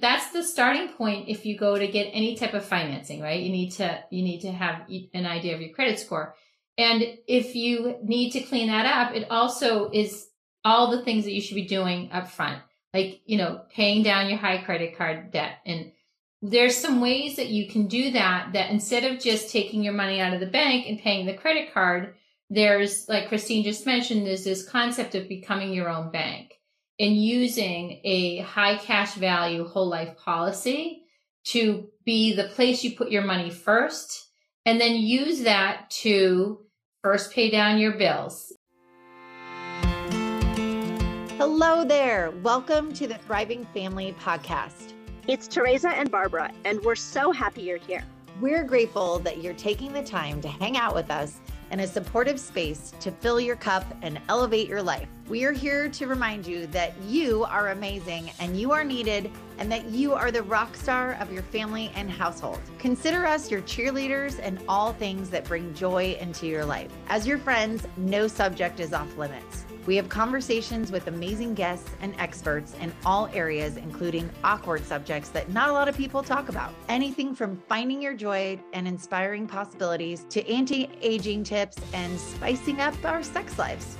that's the starting point if you go to get any type of financing, right? You need to, you need to have an idea of your credit score. And if you need to clean that up, it also is all the things that you should be doing up front, like, you know, paying down your high credit card debt. And there's some ways that you can do that, that instead of just taking your money out of the bank and paying the credit card, there's, like Christine just mentioned, there's this concept of becoming your own bank and using a high cash value whole life policy to be the place you put your money first and then use that to first pay down your bills. Hello there. Welcome to the Thriving Family Podcast. It's Teresa and Barbara, and we're so happy you're here. We're grateful that you're taking the time to hang out with us and a supportive space to fill your cup and elevate your life. We are here to remind you that you are amazing and you are needed and that you are the rock star of your family and household. Consider us your cheerleaders and all things that bring joy into your life. As your friends, no subject is off limits. We have conversations with amazing guests and experts in all areas, including awkward subjects that not a lot of people talk about. Anything from finding your joy and inspiring possibilities to anti aging tips and spicing up our sex lives.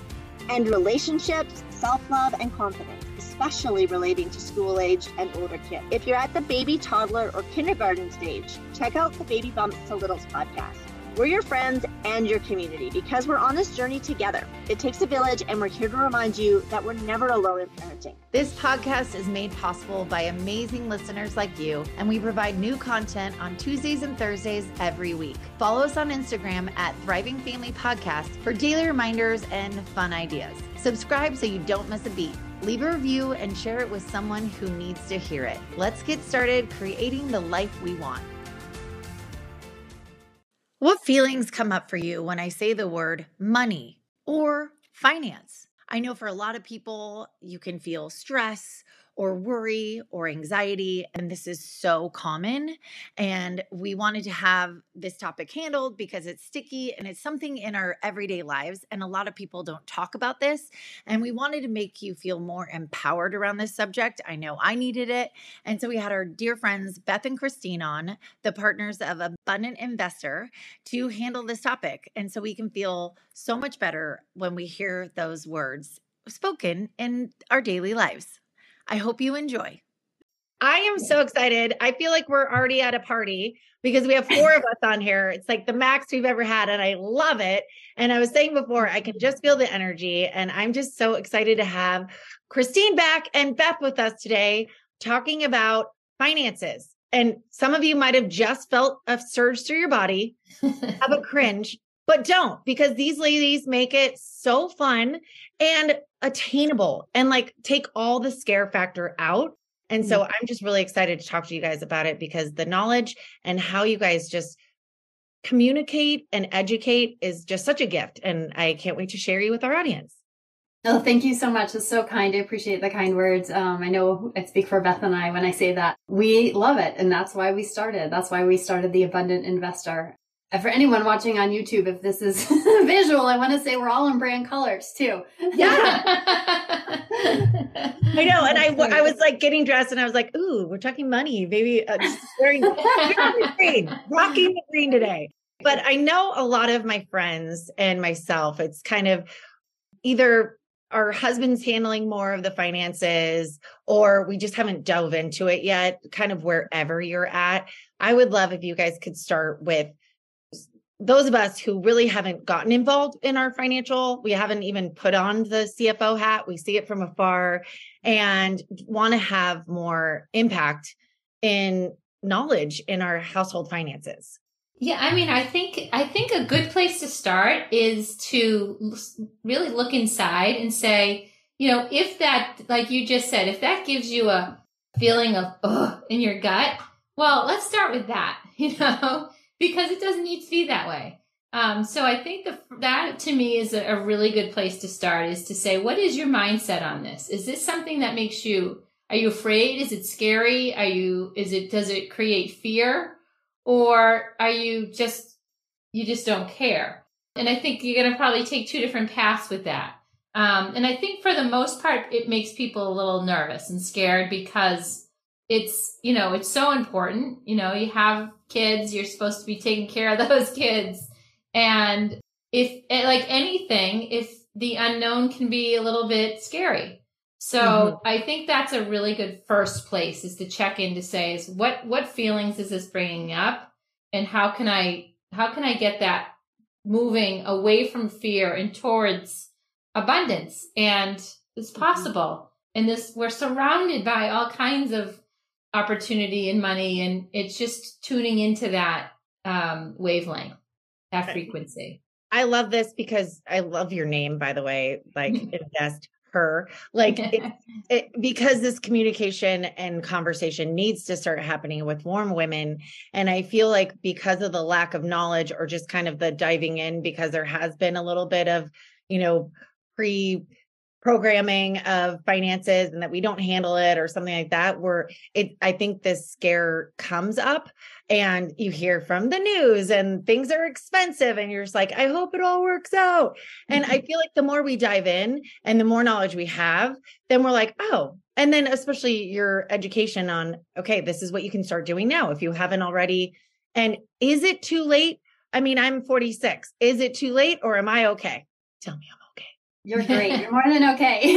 And relationships, self love, and confidence, especially relating to school aged and older kids. If you're at the baby, toddler, or kindergarten stage, check out the Baby Bumps to Littles podcast. We're your friends and your community because we're on this journey together. It takes a village, and we're here to remind you that we're never alone in parenting. This podcast is made possible by amazing listeners like you, and we provide new content on Tuesdays and Thursdays every week. Follow us on Instagram at Thriving Family Podcast for daily reminders and fun ideas. Subscribe so you don't miss a beat. Leave a review and share it with someone who needs to hear it. Let's get started creating the life we want. What feelings come up for you when I say the word money or finance? I know for a lot of people, you can feel stress or worry or anxiety. And this is so common. And we wanted to have this topic handled because it's sticky and it's something in our everyday lives. And a lot of people don't talk about this. And we wanted to make you feel more empowered around this subject. I know I needed it. And so we had our dear friends, Beth and Christine, on, the partners of Abundant Investher, to handle this topic. And so we can feel so much better when we hear those words spoken in our daily lives. I hope you enjoy. I am so excited. I feel like we're already at a party because we have four of us on here. It's like the max we've ever had, and I love it. And I was saying before, I can just feel the energy, and I'm just so excited to have Christine back and Beth with us today talking about finances. And some of you might have just felt a surge through your body, have a cringe, but don't because these ladies make it so fun and attainable and like take all the scare factor out. And so mm-hmm. I'm just really excited to talk to you guys about it because the knowledge and how you guys just communicate and educate is just such a gift. And I can't wait to share you with our audience. Oh, thank you so much. It's so kind. I appreciate the kind words. Um, I know I speak for Beth and I when I say that. We love it. And that's why we started. That's why we started the Abundant Investher for anyone watching on YouTube, if this is visual, I want to say we're all in brand colors too. Yeah. I know. And I, I was like getting dressed and I was like, ooh, we're talking money. Maybe uh, just wearing, green, rocking the green today. But I know a lot of my friends and myself, it's kind of either our husband's handling more of the finances or we just haven't dove into it yet, kind of wherever you're at. I would love if you guys could start with those of us who really haven't gotten involved in our financial, we haven't even put on the CFO hat, we see it from afar and want to have more impact in knowledge in our household finances. Yeah, I mean, I think I think a good place to start is to really look inside and say, you know, if that like you just said, if that gives you a feeling of ugh in your gut, well, let's start with that, you know because it doesn't need to be that way. Um, so I think the, that to me is a, a really good place to start is to say, what is your mindset on this? Is this something that makes you, are you afraid? Is it scary? Are you, is it, does it create fear? Or are you just, you just don't care? And I think you're going to probably take two different paths with that. Um, and I think for the most part, it makes people a little nervous and scared because it's, you know, it's so important. You know, you have kids, you're supposed to be taking care of those kids. And if, eh, like anything, if the unknown can be a little bit scary. So mm-hmm. I think that's a really good first place is to check in to say is what, what feelings is this bringing up? And how can I, how can I get that moving away from fear and towards abundance? And it's mm-hmm. possible. Mm-hmm. And this, we're surrounded by all kinds of opportunity and money. And it's just tuning into that um, wavelength, that frequency. I love this because I love your name, by the way, like invest her like it, it, because this communication and conversation needs to start happening with warm women and i feel like because of the lack of knowledge or just kind of the diving in because there has been a little bit of you know pre programming of finances and that we don't handle it or something like that where it i think this scare comes up and you hear from the news and things are expensive and you're just like i hope it all works out. And i mm-hmm. feel like the more we dive in and the more knowledge we have then we're like oh and then especially your education on okay this is what you can start doing now if you haven't already. And is it too late? I mean i'm 46 is it too late or am i okay? Tell me you're great. You're more than okay.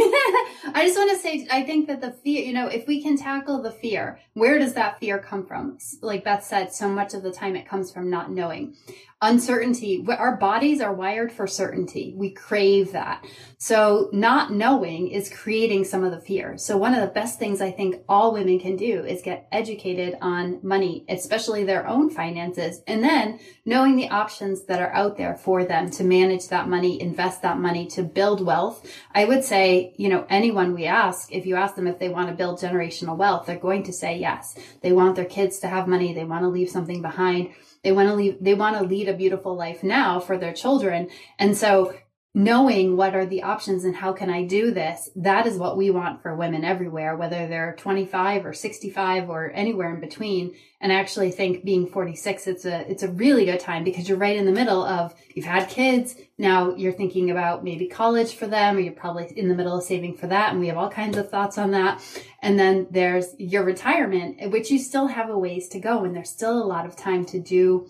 I just want to say, I think that the fear, you know, if we can tackle the fear, where does that fear come from? Like Beth said, so much of the time it comes from not knowing uncertainty our bodies are wired for certainty we crave that so not knowing is creating some of the fear so one of the best things i think all women can do is get educated on money especially their own finances and then knowing the options that are out there for them to manage that money invest that money to build wealth. I would say you know anyone we ask if you ask them if they want to build generational wealth they're going to say yes. They want their kids to have money. They want to leave something behind. They want to leave, they want to lead a beautiful life now for their children. And so knowing what are the options and how can I do this, that is what we want for women everywhere, whether they're 25 or 65 or anywhere in between. And I actually think being 46, it's a, it's a really good time because you're right in the middle of, you've had kids. Now you're thinking about maybe college for them, or you're probably in the middle of saving for that. And we have all kinds of thoughts on that. And then there's your retirement, which you still have a ways to go. And there's still a lot of time to do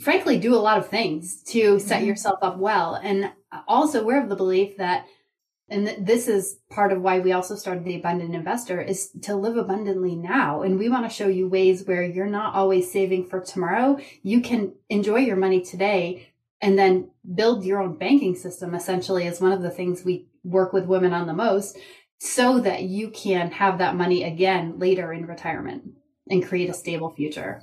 frankly do a lot of things to set mm-hmm. yourself up well. And also we're of the belief that and this is part of why we also started the abundant investher is to live abundantly now. And we want to show you ways where you're not always saving for tomorrow. You can enjoy your money today and then build your own banking system essentially is one of the things we work with women on the most so that you can have that money again later in retirement and create a stable future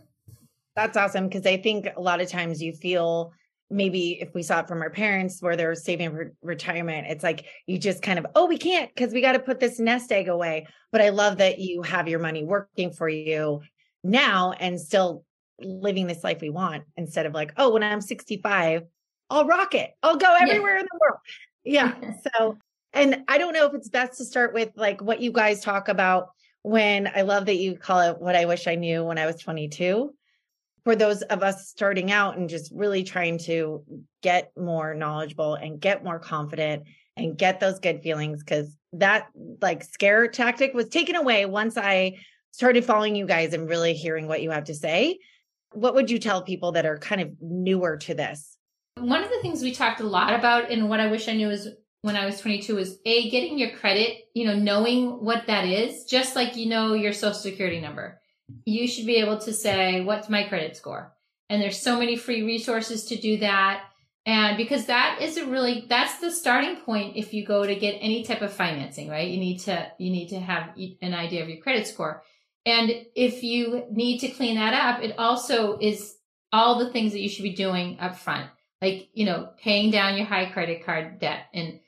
that's awesome because I think a lot of times you feel maybe if we saw it from our parents where they're saving for retirement, it's like you just kind of, oh, we can't because we got to put this nest egg away. But I love that you have your money working for you now and still living this life we want instead of like, oh, when I'm 65, I'll rock it. I'll go everywhere yeah. in the world. Yeah. so, and I don't know if it's best to start with like what you guys talk about when I love that you call it what I wish I knew when I was 22 for those of us starting out and just really trying to get more knowledgeable and get more confident and get those good feelings because that like scare tactic was taken away once I started following you guys and really hearing what you have to say. What would you tell people that are kind of newer to this? One of the things we talked a lot about and what I wish I knew is when I was 22 was a getting your credit, you know, knowing what that is, just like you know your social security number you should be able to say, what's my credit score? And there's so many free resources to do that. And because that is a really, that's the starting point if you go to get any type of financing, right? You need to, you need to have an idea of your credit score. And if you need to clean that up, it also is all the things that you should be doing up front, like, you know, paying down your high credit card debt. And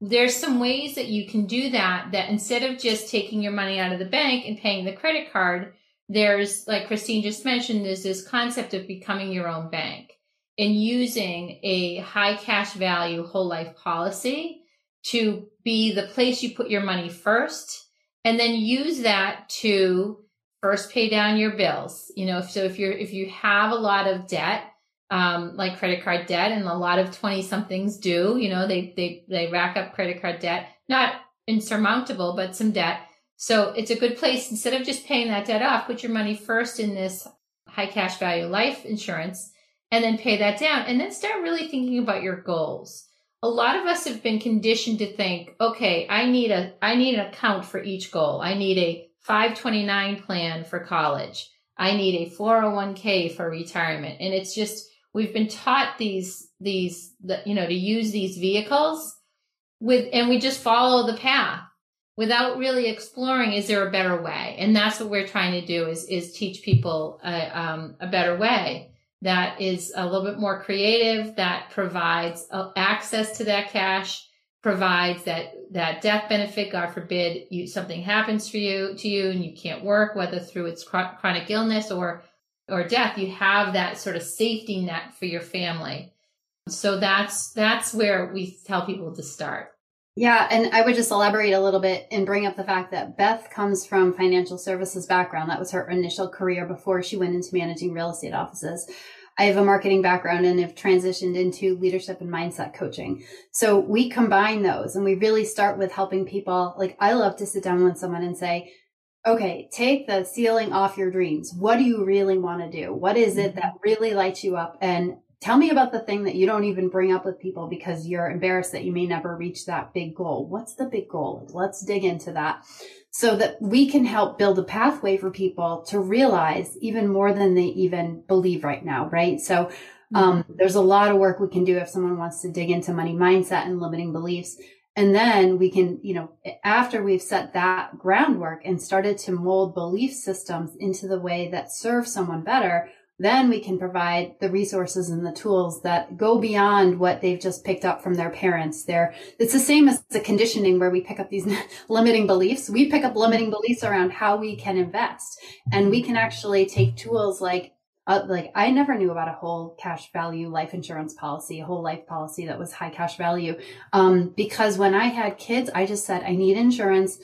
there's some ways that you can do that, that instead of just taking your money out of the bank and paying the credit card, there's like Christine just mentioned, there's this concept of becoming your own bank and using a high cash value whole life policy to be the place you put your money first and then use that to first pay down your bills. You know, so if you're, if you have a lot of debt, um, like credit card debt and a lot of 20 somethings do, you know, they, they, they rack up credit card debt, not insurmountable, but some debt So it's a good place instead of just paying that debt off, put your money first in this high cash value life insurance and then pay that down and then start really thinking about your goals. A lot of us have been conditioned to think, okay, I need a I need an account for each goal. I need a 529 plan for college. I need a 401k for retirement. And it's just we've been taught these these you know to use these vehicles with and we just follow the path without really exploring is there a better way? And that's what we're trying to do is is teach people a, um, a better way that is a little bit more creative that provides uh, access to that cash provides that that death benefit god forbid you something happens for you to you and you can't work whether through its chronic illness or or death you have that sort of safety net for your family. So that's that's where we tell people to start yeah, and I would just elaborate a little bit and bring up the fact that Beth comes from financial services background. That was her initial career before she went into managing real estate offices. I have a marketing background and have transitioned into leadership and mindset coaching. So we combine those and we really start with helping people. Like I love to sit down with someone and say, okay, take the ceiling off your dreams. What do you really want to do? What is it mm-hmm. that really lights you up? And Tell me about the thing that you don't even bring up with people because you're embarrassed that you may never reach that big goal. What's the big goal? Let's dig into that so that we can help build a pathway for people to realize even more than they even believe right now, right? So, um, mm-hmm. there's a lot of work we can do if someone wants to dig into money mindset and limiting beliefs. And then we can, you know, after we've set that groundwork and started to mold belief systems into the way that serve someone better, then we can provide the resources and the tools that go beyond what they've just picked up from their parents. There, it's the same as the conditioning where we pick up these limiting beliefs. We pick up limiting beliefs around how we can invest, and we can actually take tools like uh, like I never knew about a whole cash value life insurance policy, a whole life policy that was high cash value. Um, because when I had kids, I just said, I need insurance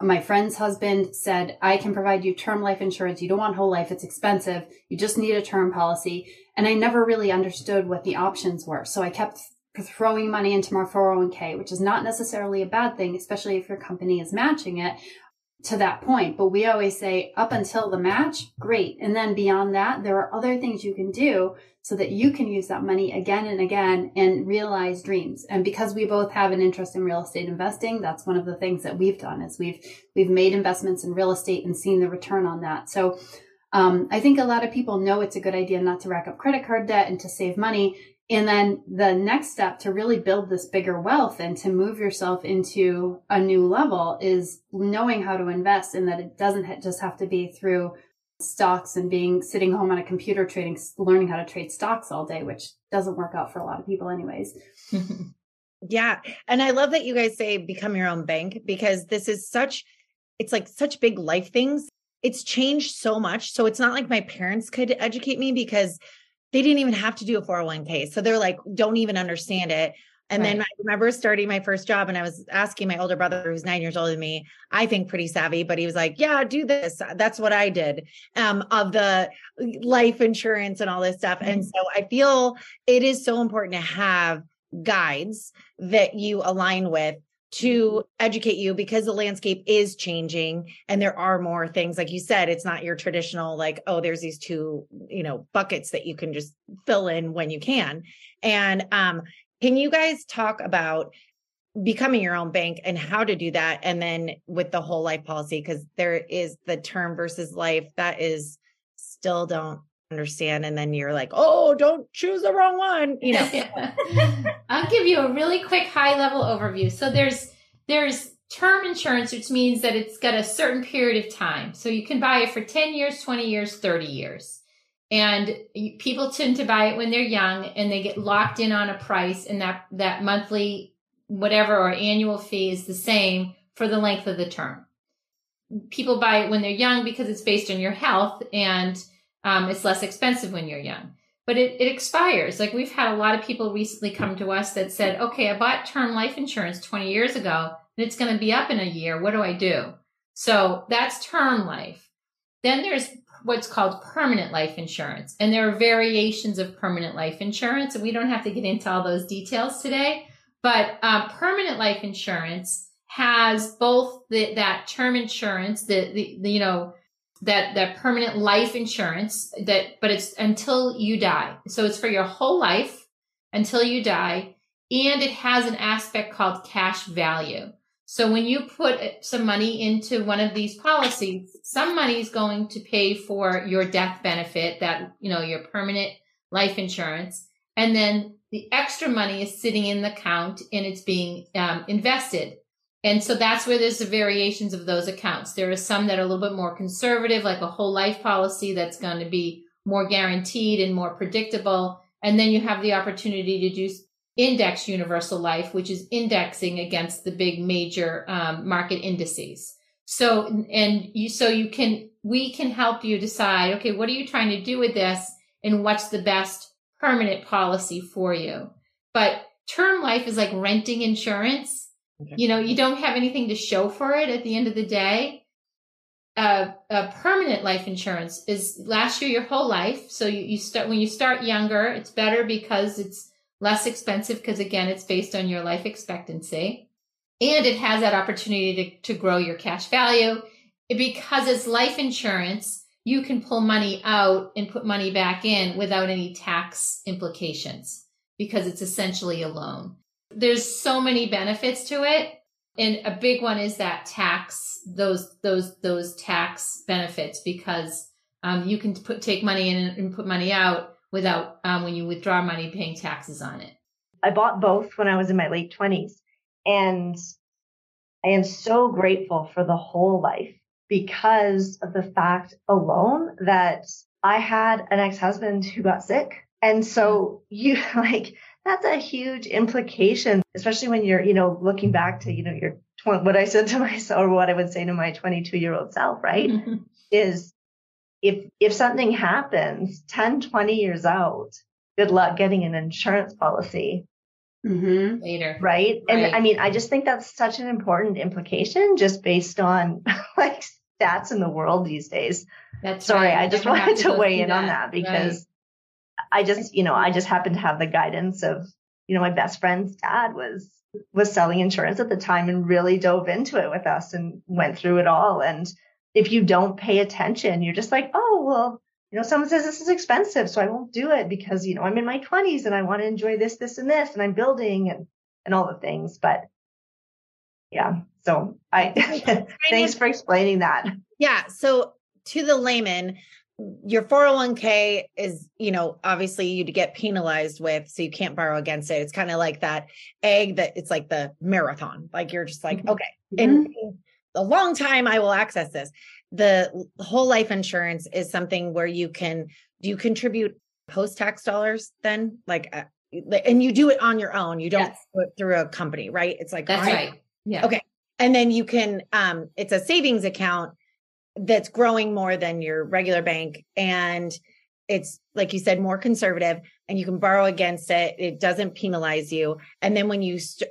my friend's husband said, I can provide you term life insurance. You don't want whole life. It's expensive. You just need a term policy. And I never really understood what the options were. So I kept throwing money into my 401k, which is not necessarily a bad thing, especially if your company is matching it to that point. But we always say up until the match, great. And then beyond that, there are other things you can do so that you can use that money again and again and realize dreams. And because we both have an interest in real estate investing, that's one of the things that we've done is we've, we've made investments in real estate and seen the return on that. So, um, I think a lot of people know it's a good idea not to rack up credit card debt and to save money. And then the next step to really build this bigger wealth and to move yourself into a new level is knowing how to invest and that it doesn't just have to be through stocks and being sitting home on a computer trading, learning how to trade stocks all day, which doesn't work out for a lot of people, anyways. yeah. And I love that you guys say become your own bank because this is such, it's like such big life things. It's changed so much. So it's not like my parents could educate me because they didn't even have to do a 401k. So they're like, don't even understand it. And right. then I remember starting my first job and I was asking my older brother, who's nine years older than me, I think pretty savvy, but he was like, yeah, do this. That's what I did um, of the life insurance and all this stuff. Mm-hmm. And so I feel it is so important to have guides that you align with to educate you because the landscape is changing and there are more things like you said it's not your traditional like oh there's these two you know buckets that you can just fill in when you can and um can you guys talk about becoming your own bank and how to do that? And then with the whole life policy, because there is the term versus life that is still don't understand. And then you're like, oh, don't choose the wrong one. You know, I'll give you a really quick high level overview. So there's, there's term insurance, which means that it's got a certain period of time. So you can buy it for 10 years, 20 years, 30 years. And people tend to buy it when they're young and they get locked in on a price and that, that monthly whatever or annual fee is the same for the length of the term. People buy it when they're young because it's based on your health and um, it's less expensive when you're young. But it, it expires. Like we've had a lot of people recently come to us that said, okay, I bought term life insurance 20 years ago and it's going to be up in a year. What do I do? So that's term life. Then there's what's called permanent life insurance. And there are variations of permanent life insurance. And we don't have to get into all those details today. But uh, permanent life insurance has both the, that term insurance, the, the, the, you know, that, that permanent life insurance that, but it's until you die. So it's for your whole life until you die. And it has an aspect called cash value. So when you put some money into one of these policies, some money is going to pay for your death benefit, that, you know, your permanent life insurance. And then the extra money is sitting in the account and it's being um, invested. And so that's where there's the variations of those accounts. There are some that are a little bit more conservative, like a whole life policy that's going to be more guaranteed and more predictable. And then you have the opportunity to do index universal life, which is indexing against the big major um, market indices. So, and you, so you can, we can help you decide, okay, what are you trying to do with this? And what's the best permanent policy for you? But term life is like renting insurance. You know, you don't have anything to show for it at the end of the day. Uh, a permanent life insurance is lasts you your whole life. So you, you start when you start younger, it's better because it's less expensive because again, it's based on your life expectancy. And it has that opportunity to, to grow your cash value. Because it's life insurance, you can pull money out and put money back in without any tax implications because it's essentially a loan. There's so many benefits to it. And a big one is that tax, those, those, those tax benefits because um, you can put, take money in and put money out without, um, when you withdraw money, paying taxes on it. I bought both when I was in my late 20s. And I am so grateful for the whole life because of the fact alone that I had an ex-husband who got sick. And so you like, that's a huge implication, especially when you're, you know, looking back to, you know, your, what I said to myself or what I would say to my 22 year old self, right? Is if, if something happens 10, 20 years out, good luck getting an insurance policy mm-hmm. later. Right? right? And I mean, I just think that's such an important implication just based on like stats in the world these days. That's Sorry, right. I just wanted to, to weigh in that. on that because right. I just, you know, I just happen to have the guidance of, you know, my best friend's dad was was selling insurance at the time and really dove into it with us and went through it all. And if you don't pay attention, you're just like, oh, well, you know, someone says this is expensive, so I won't do it because, you know, I'm in my 20s and I want to enjoy this, this, and this, and I'm building and, and all the things. But yeah, so I, thanks for explaining that. Yeah. So to the layman, your 401k is, you know, obviously you'd get penalized with, so you can't borrow against it. It's kind of like that egg that it's like the marathon. Like you're just like, mm-hmm. okay, mm-hmm. in a long time I will access this. The whole life insurance is something where you can do you contribute post tax dollars then? Like uh, and you do it on your own. You don't yes. do it through a company, right? It's like That's right. Yeah. Okay. And then you can um it's a savings account that's growing more than your regular bank and it's like you said more conservative and you can borrow against it it doesn't penalize you and then when you st-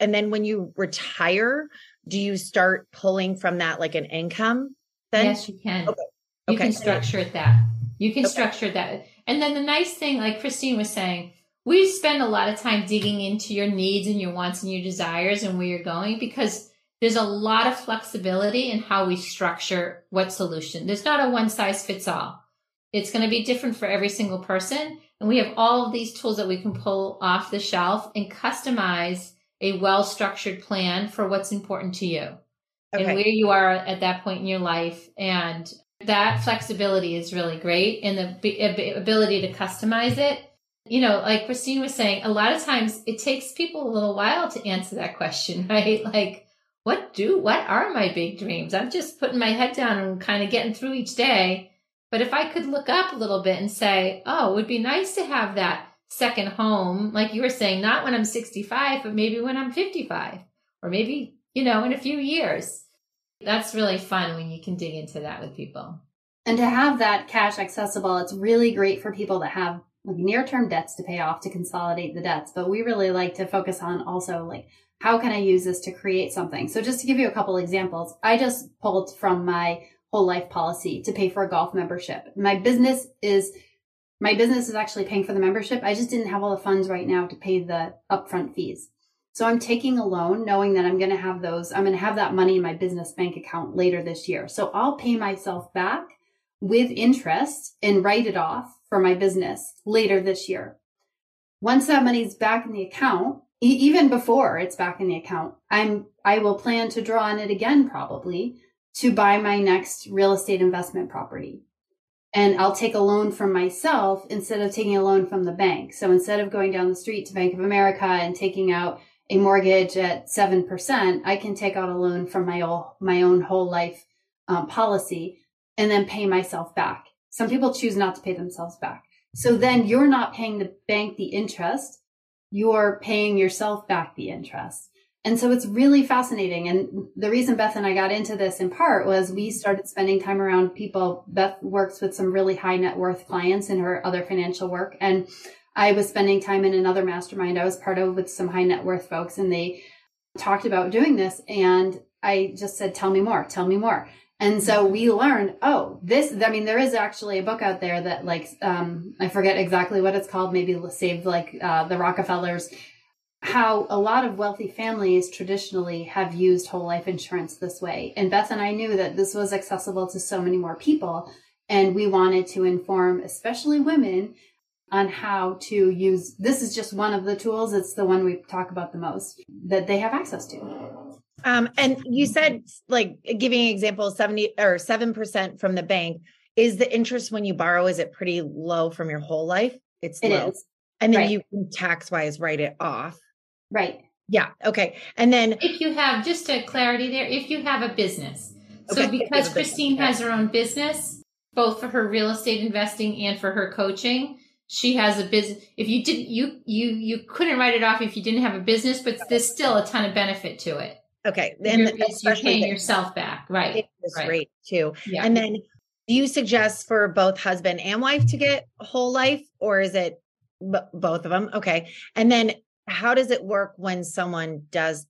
and then when you retire do you start pulling from that like an income then yes you can okay. you okay. can structure it that you can okay. structure that and then the nice thing like christine was saying we spend a lot of time digging into your needs and your wants and your desires and where you're going because there's a lot of flexibility in how we structure what solution. There's not a one size fits all. It's going to be different for every single person. And we have all of these tools that we can pull off the shelf and customize a well structured plan for what's important to you okay. and where you are at that point in your life. And that flexibility is really great and the ability to customize it. You know, like Christine was saying, a lot of times it takes people a little while to answer that question, right? Like, what do what are my big dreams? I'm just putting my head down and kind of getting through each day. But if I could look up a little bit and say, oh, it would be nice to have that second home, like you were saying, not when I'm 65, but maybe when I'm 55, or maybe, you know, in a few years. That's really fun when you can dig into that with people. And to have that cash accessible, it's really great for people that have like near term debts to pay off to consolidate the debts. But we really like to focus on also like how can I use this to create something? So just to give you a couple examples, I just pulled from my whole life policy to pay for a golf membership. My business is my business is actually paying for the membership. I just didn't have all the funds right now to pay the upfront fees. So I'm taking a loan knowing that I'm going to have those, I'm going to have that money in my business bank account later this year. So I'll pay myself back with interest and write it off for my business later this year. Once that money's back in the account, even before it's back in the account, I'm, I will plan to draw on it again probably to buy my next real estate investment property and I'll take a loan from myself instead of taking a loan from the bank. So instead of going down the street to Bank of America and taking out a mortgage at 7%, I can take out a loan from my own, my own whole life um, policy and then pay myself back. Some people choose not to pay themselves back. So then you're not paying the bank the interest. You're paying yourself back the interest. And so it's really fascinating. And the reason Beth and I got into this in part was we started spending time around people. Beth works with some really high net worth clients in her other financial work. And I was spending time in another mastermind I was part of with some high net worth folks and they talked about doing this. And I just said, tell me more, tell me more. And so we learned, oh, this, I mean, there is actually a book out there that like, um, I forget exactly what it's called, maybe save like, uh, the Rockefellers how a lot of wealthy families traditionally have used whole life insurance this way. And Beth and I knew that this was accessible to so many more people. And we wanted to inform, especially women, on how to use this is just one of the tools. It's the one we talk about the most that they have access to. Um, and you said like giving an example, 70 or 7% from the bank. Is the interest when you borrow, is it pretty low from your whole life? It's it low. Is. And then right. you can tax wise write it off. Right. Yeah. Okay. And then if you have just a clarity there, if you have a business. Okay. So because Christine has her own business, both for her real estate investing and for her coaching, she has a business. If you didn't, you, you, you couldn't write it off if you didn't have a business, but there's still a ton of benefit to it. Okay. Then you're, you're paying yourself back. Right. Right. Rate too. Yeah. And then do you suggest for both husband and wife to get whole life or is it b- both of them? Okay. And then how does it work when someone does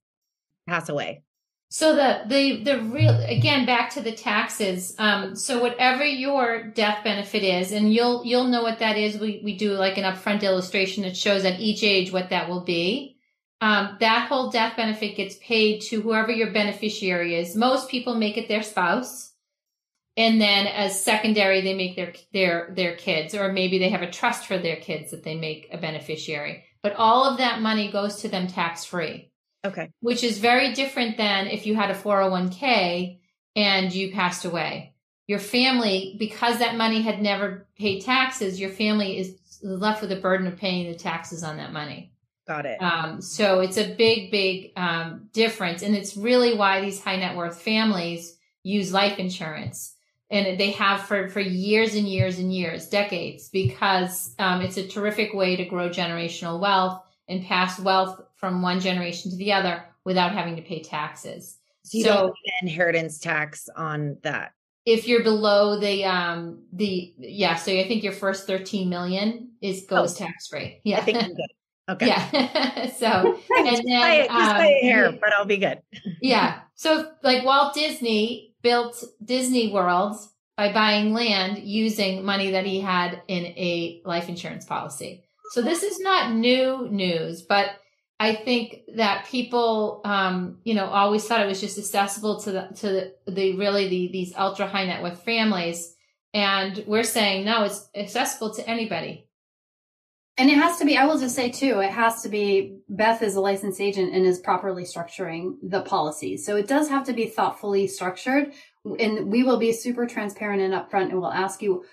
pass away? So the the the real again back to the taxes. Um, so whatever your death benefit is, and you'll you'll know what that is. We we do like an upfront illustration that shows at each age what that will be. Um, that whole death benefit gets paid to whoever your beneficiary is. Most people make it their spouse, and then as secondary they make their their their kids, or maybe they have a trust for their kids that they make a beneficiary but all of that money goes to them tax free. Okay. Which is very different than if you had a 401k and you passed away. Your family, because that money had never paid taxes, your family is left with the burden of paying the taxes on that money. Got it. Um, so it's a big, big um, difference. And it's really why these high net worth families use life insurance and they have for, for years and years and years, decades, because um, it's a terrific way to grow generational wealth and pass wealth from one generation to the other without having to pay taxes. So you so, don't inheritance tax on that. If you're below the um the yeah, so I think your first 13 million is goes oh, tax free. Yeah. I think. Okay. Yeah. so and just then play, um, here, but I'll be good. yeah. So like Walt Disney built Disney World by buying land using money that he had in a life insurance policy. So this is not new news, but I think that people, um, you know, always thought it was just accessible to the to the, the really the, these ultra high net worth families, and we're saying no, it's accessible to anybody. And it has to be, I will just say too, it has to be Beth is a licensed agent and is properly structuring the policy. So it does have to be thoughtfully structured. And we will be super transparent and upfront and we'll ask you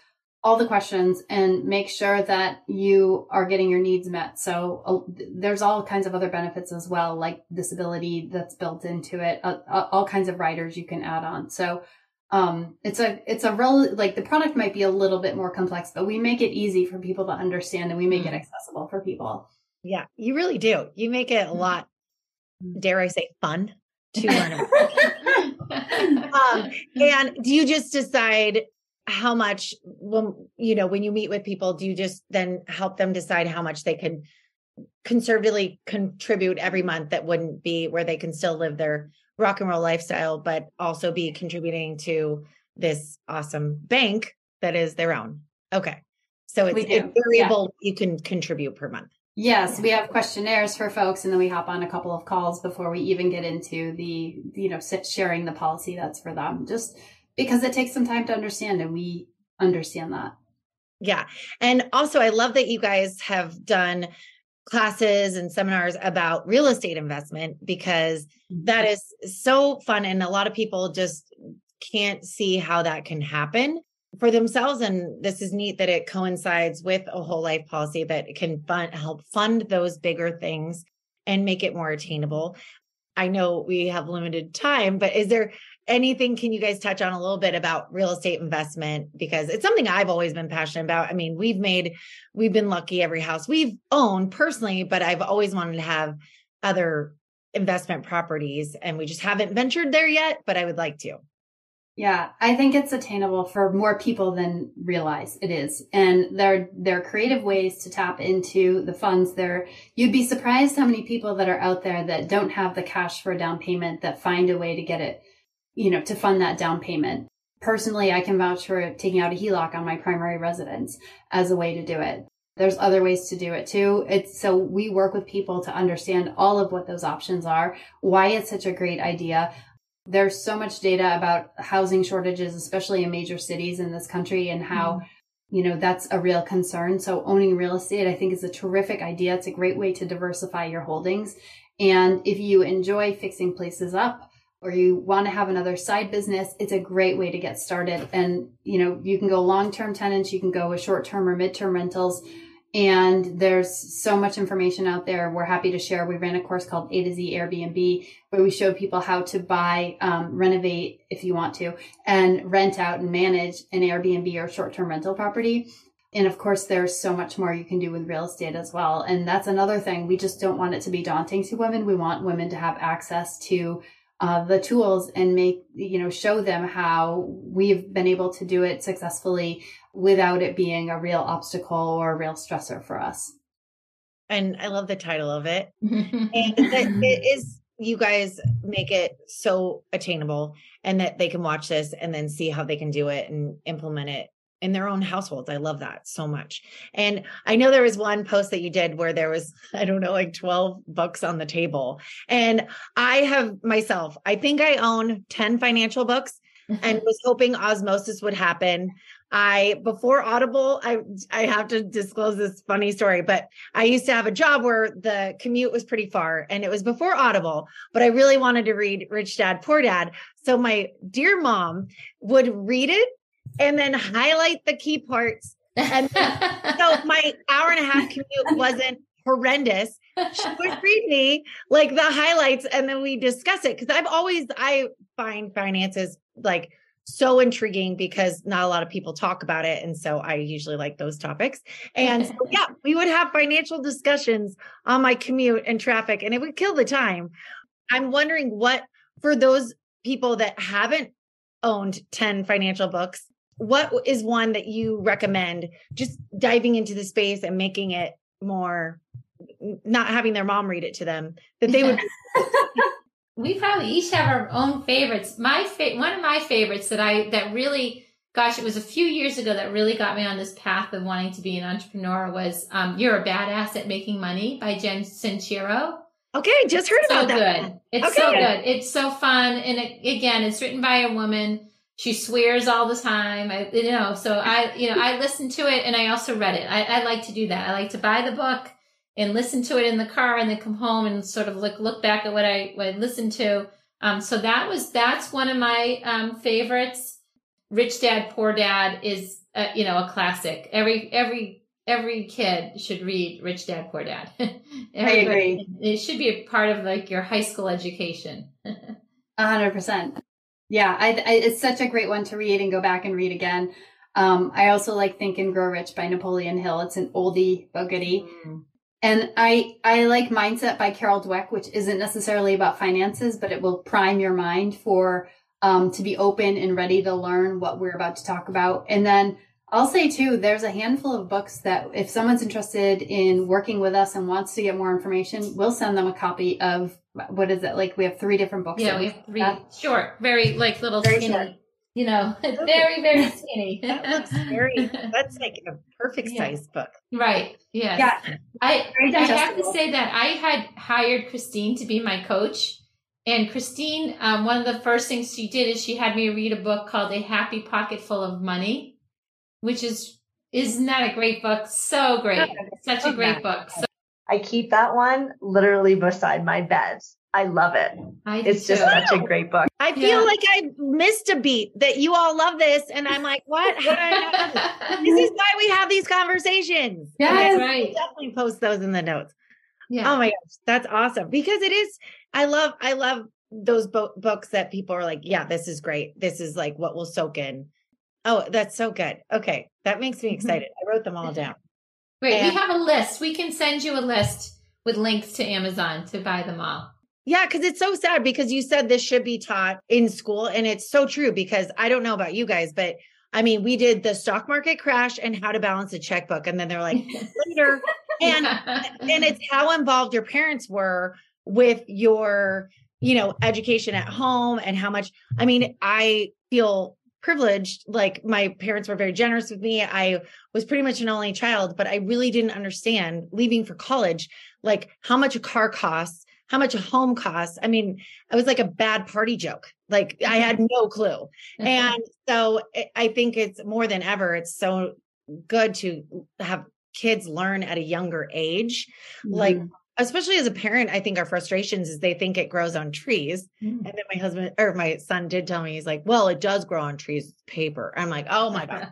all the questions and make sure that you are getting your needs met. So uh, there's all kinds of other benefits as well, like disability that's built into it, uh, uh, all kinds of riders you can add on. So um, it's a it's a real like the product might be a little bit more complex, but we make it easy for people to understand and we make it mm-hmm. accessible for people. Yeah, you really do. You make it a mm-hmm. lot, dare I say, fun to learn um, and do you just decide how much when you know when you meet with people do you just then help them decide how much they can conservatively contribute every month that wouldn't be where they can still live their rock and roll lifestyle, but also be contributing to this awesome bank that is their own. Okay. So it's, it's variable yeah. you can contribute per month. Yes, we have questionnaires for folks and then we hop on a couple of calls before we even get into the, you know, sharing the policy that's for them. Just because it takes some time to understand and we understand that. Yeah. And also I love that you guys have done classes and seminars about real estate investment because that is so fun and a lot of people just can't see how that can happen for themselves. And this is neat that it coincides with a whole life policy that can fund help fund those bigger things and make it more attainable. I know we have limited time but is there anything can you guys touch on a little bit about real estate investment because it's something I've always been passionate about. I mean, we've made we've been lucky every house we've owned personally, but I've always wanted to have other investment properties and we just haven't ventured there yet, but I would like to. Yeah, I think it's attainable for more people than realize it is. And there, there are creative ways to tap into the funds there. You'd be surprised how many people that are out there that don't have the cash for a down payment that find a way to get it you know, to fund that down payment. Personally, I can vouch for taking out a HELOC on my primary residence as a way to do it. There's other ways to do it too. It's so we work with people to understand all of what those options are, why it's such a great idea. There's so much data about housing shortages, especially in major cities in this country and how mm you know that's a real concern so owning real estate i think is a terrific idea it's a great way to diversify your holdings and if you enjoy fixing places up or you want to have another side business, it's a great way to get started. And, you know, you can go long-term tenants, you can go with short-term or mid-term rentals. And there's so much information out there. We're happy to share. We ran a course called A to Z Airbnb where we showed people how to buy, um, renovate if you want to, and rent out and manage an Airbnb or short-term rental property. And of course, there's so much more you can do with real estate as well. And that's another thing. We just don't want it to be daunting to women. We want women to have access to uh, the tools and make, you know, show them how we've been able to do it successfully without it being a real obstacle or a real stressor for us. And I love the title of it. and it is, you guys make it so attainable and that they can watch this and then see how they can do it and implement it in their own households. I love that so much. And I know there was one post that you did where there was, I don't know, like 12 books on the table. And I have myself, I think I own 10 financial books and was hoping osmosis would happen. I before Audible, I I have to disclose this funny story, but I used to have a job where the commute was pretty far and it was before Audible, but I really wanted to read Rich Dad Poor Dad. So my dear mom would read it and then highlight the key parts. And so my hour and a half commute wasn't horrendous. She would read me like the highlights and then we discuss it. Cause I've always, I find finances like so intriguing because not a lot of people talk about it. And so I usually like those topics. And so, yeah, we would have financial discussions on my commute and traffic and it would kill the time. I'm wondering what, for those people that haven't owned 10 financial books, what is one that you recommend just diving into the space and making it more not having their mom read it to them that they would we probably each have our own favorites. My fa- one of my favorites that i that really gosh it was a few years ago that really got me on this path of wanting to be an entrepreneur was um, you're a badass at making money by jen sincero. Okay just heard it's about so that good. it's okay. so good. It's so fun. And it, again it's written by a woman she swears all the time. I, you know, so I, you know, I listened to it and I also read it. I, I like to do that. I like to buy the book and listen to it in the car and then come home and sort of look, look back at what I, what I listened to. Um, so that was, that's one of my, um, favorites. Rich Dad, Poor Dad is, uh, you know, a classic. Every, every, every kid should read Rich Dad, Poor Dad. I agree. It should be a part of like your high school education. A hundred percent. Yeah, I, I, it's such a great one to read and go back and read again. Um, I also like Think and Grow Rich by Napoleon Hill. It's an oldie but goodie. Mm. And I, I like Mindset by Carol Dweck, which isn't necessarily about finances, but it will prime your mind for, um, to be open and ready to learn what we're about to talk about. And then I'll say too, there's a handful of books that if someone's interested in working with us and wants to get more information, we'll send them a copy of what is it like? We have three different books. Yeah, we have three short, very like little very skinny. Short. you know, very, very skinny. that looks very, that's like a perfect yeah. size book. Right. Yes. Yeah. I, I have to say that I had hired Christine to be my coach. And Christine, um, one of the first things she did is she had me read a book called A Happy Pocket Full of Money, which is, isn't that a great book? So great. Such a great book. So- I keep that one literally beside my bed. I love it. I it's just such a great book. I feel yeah. like I missed a beat that you all love this. And I'm like, what? How do I? This is why we have these conversations. Yeah, that's right. We'll definitely post those in the notes. Yeah. Oh my gosh. That's awesome. Because it is, I love, I love those bo- books that people are like, yeah, this is great. This is like what will soak in. Oh, that's so good. Okay. That makes me mm-hmm. excited. I wrote them all down. Wait, and- we have a list. We can send you a list with links to Amazon to buy them all. Yeah, because it's so sad because you said this should be taught in school. And it's so true because I don't know about you guys, but I mean, we did the stock market crash and how to balance a checkbook. And then they're like, later. And and it's how involved your parents were with your, you know, education at home and how much I mean, I feel privileged. Like my parents were very generous with me. I was pretty much an only child, but I really didn't understand leaving for college, like how much a car costs how much a home costs. I mean, I was like a bad party joke. Like I had mm-hmm. no clue. Mm-hmm. And so I think it's more than ever, it's so good to have kids learn at a younger age. Mm-hmm. Like especially as a parent, I think our frustrations is they think it grows on trees. Mm. And then my husband or my son did tell me, he's like, well, it does grow on trees, paper. I'm like, oh my God.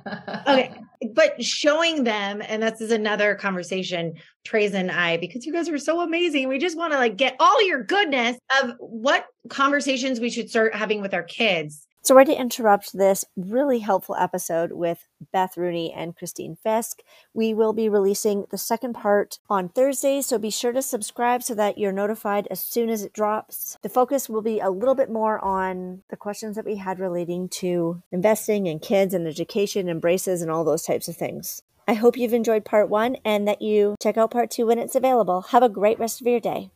okay. But showing them, and this is another conversation, Trace and I, because you guys are so amazing. We just want to like get all your goodness of what conversations we should start having with our kids Sorry to interrupt this really helpful episode with Beth Rooney and Christine Fiske. We will be releasing the second part on Thursday, so be sure to subscribe so that you're notified as soon as it drops. The focus will be a little bit more on the questions that we had relating to investing in kids and education and braces and all those types of things. I hope you've enjoyed part one and that you check out part two when it's available. Have a great rest of your day.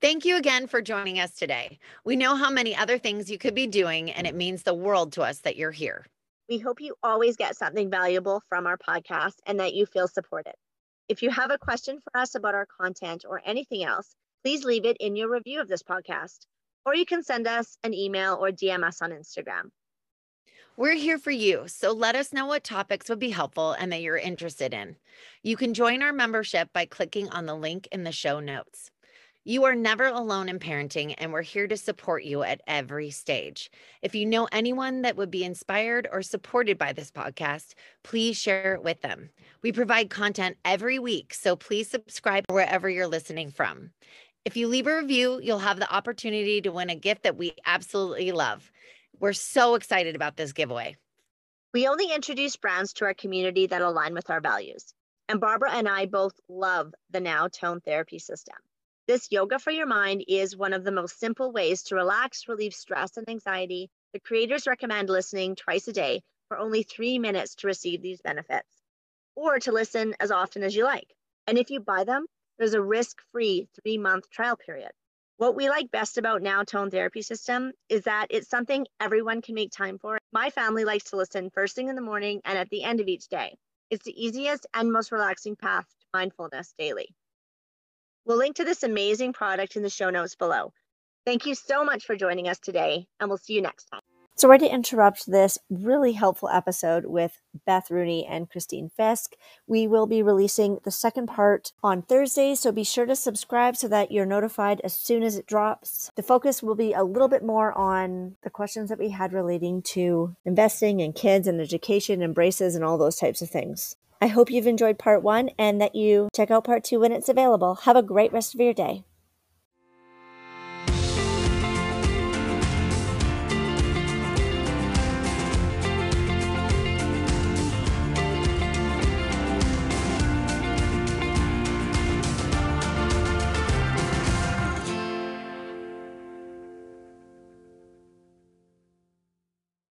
Thank you again for joining us today. We know how many other things you could be doing, and it means the world to us that you're here. We hope you always get something valuable from our podcast and that you feel supported. If you have a question for us about our content or anything else, please leave it in your review of this podcast, or you can send us an email or DM us on Instagram. We're here for you, so let us know what topics would be helpful and that you're interested in. You can join our membership by clicking on the link in the show notes. You are never alone in parenting, and we're here to support you at every stage. If you know anyone that would be inspired or supported by this podcast, please share it with them. We provide content every week, so please subscribe wherever you're listening from. If you leave a review, you'll have the opportunity to win a gift that we absolutely love. We're so excited about this giveaway. We only introduce brands to our community that align with our values. And Barbara and I both love the Now Tone Therapy System. This yoga for your mind is one of the most simple ways to relax, relieve stress and anxiety. The creators recommend listening twice a day for only three minutes to receive these benefits, or to listen as often as you like. And if you buy them, there's a risk free three month trial period. What we like best about Now Tone Therapy System is that it's something everyone can make time for. My family likes to listen first thing in the morning and at the end of each day. It's the easiest and most relaxing path to mindfulness daily. We'll link to this amazing product in the show notes below. Thank you so much for joining us today, and we'll see you next time. Sorry to interrupt this really helpful episode with Beth Rooney and Christine Fiske. We will be releasing the second part on Thursday, so be sure to subscribe so that you're notified as soon as it drops. The focus will be a little bit more on the questions that we had relating to investing in kids and education and braces and all those types of things. I hope you've enjoyed part one and that you check out part two when it's available. Have a great rest of your day.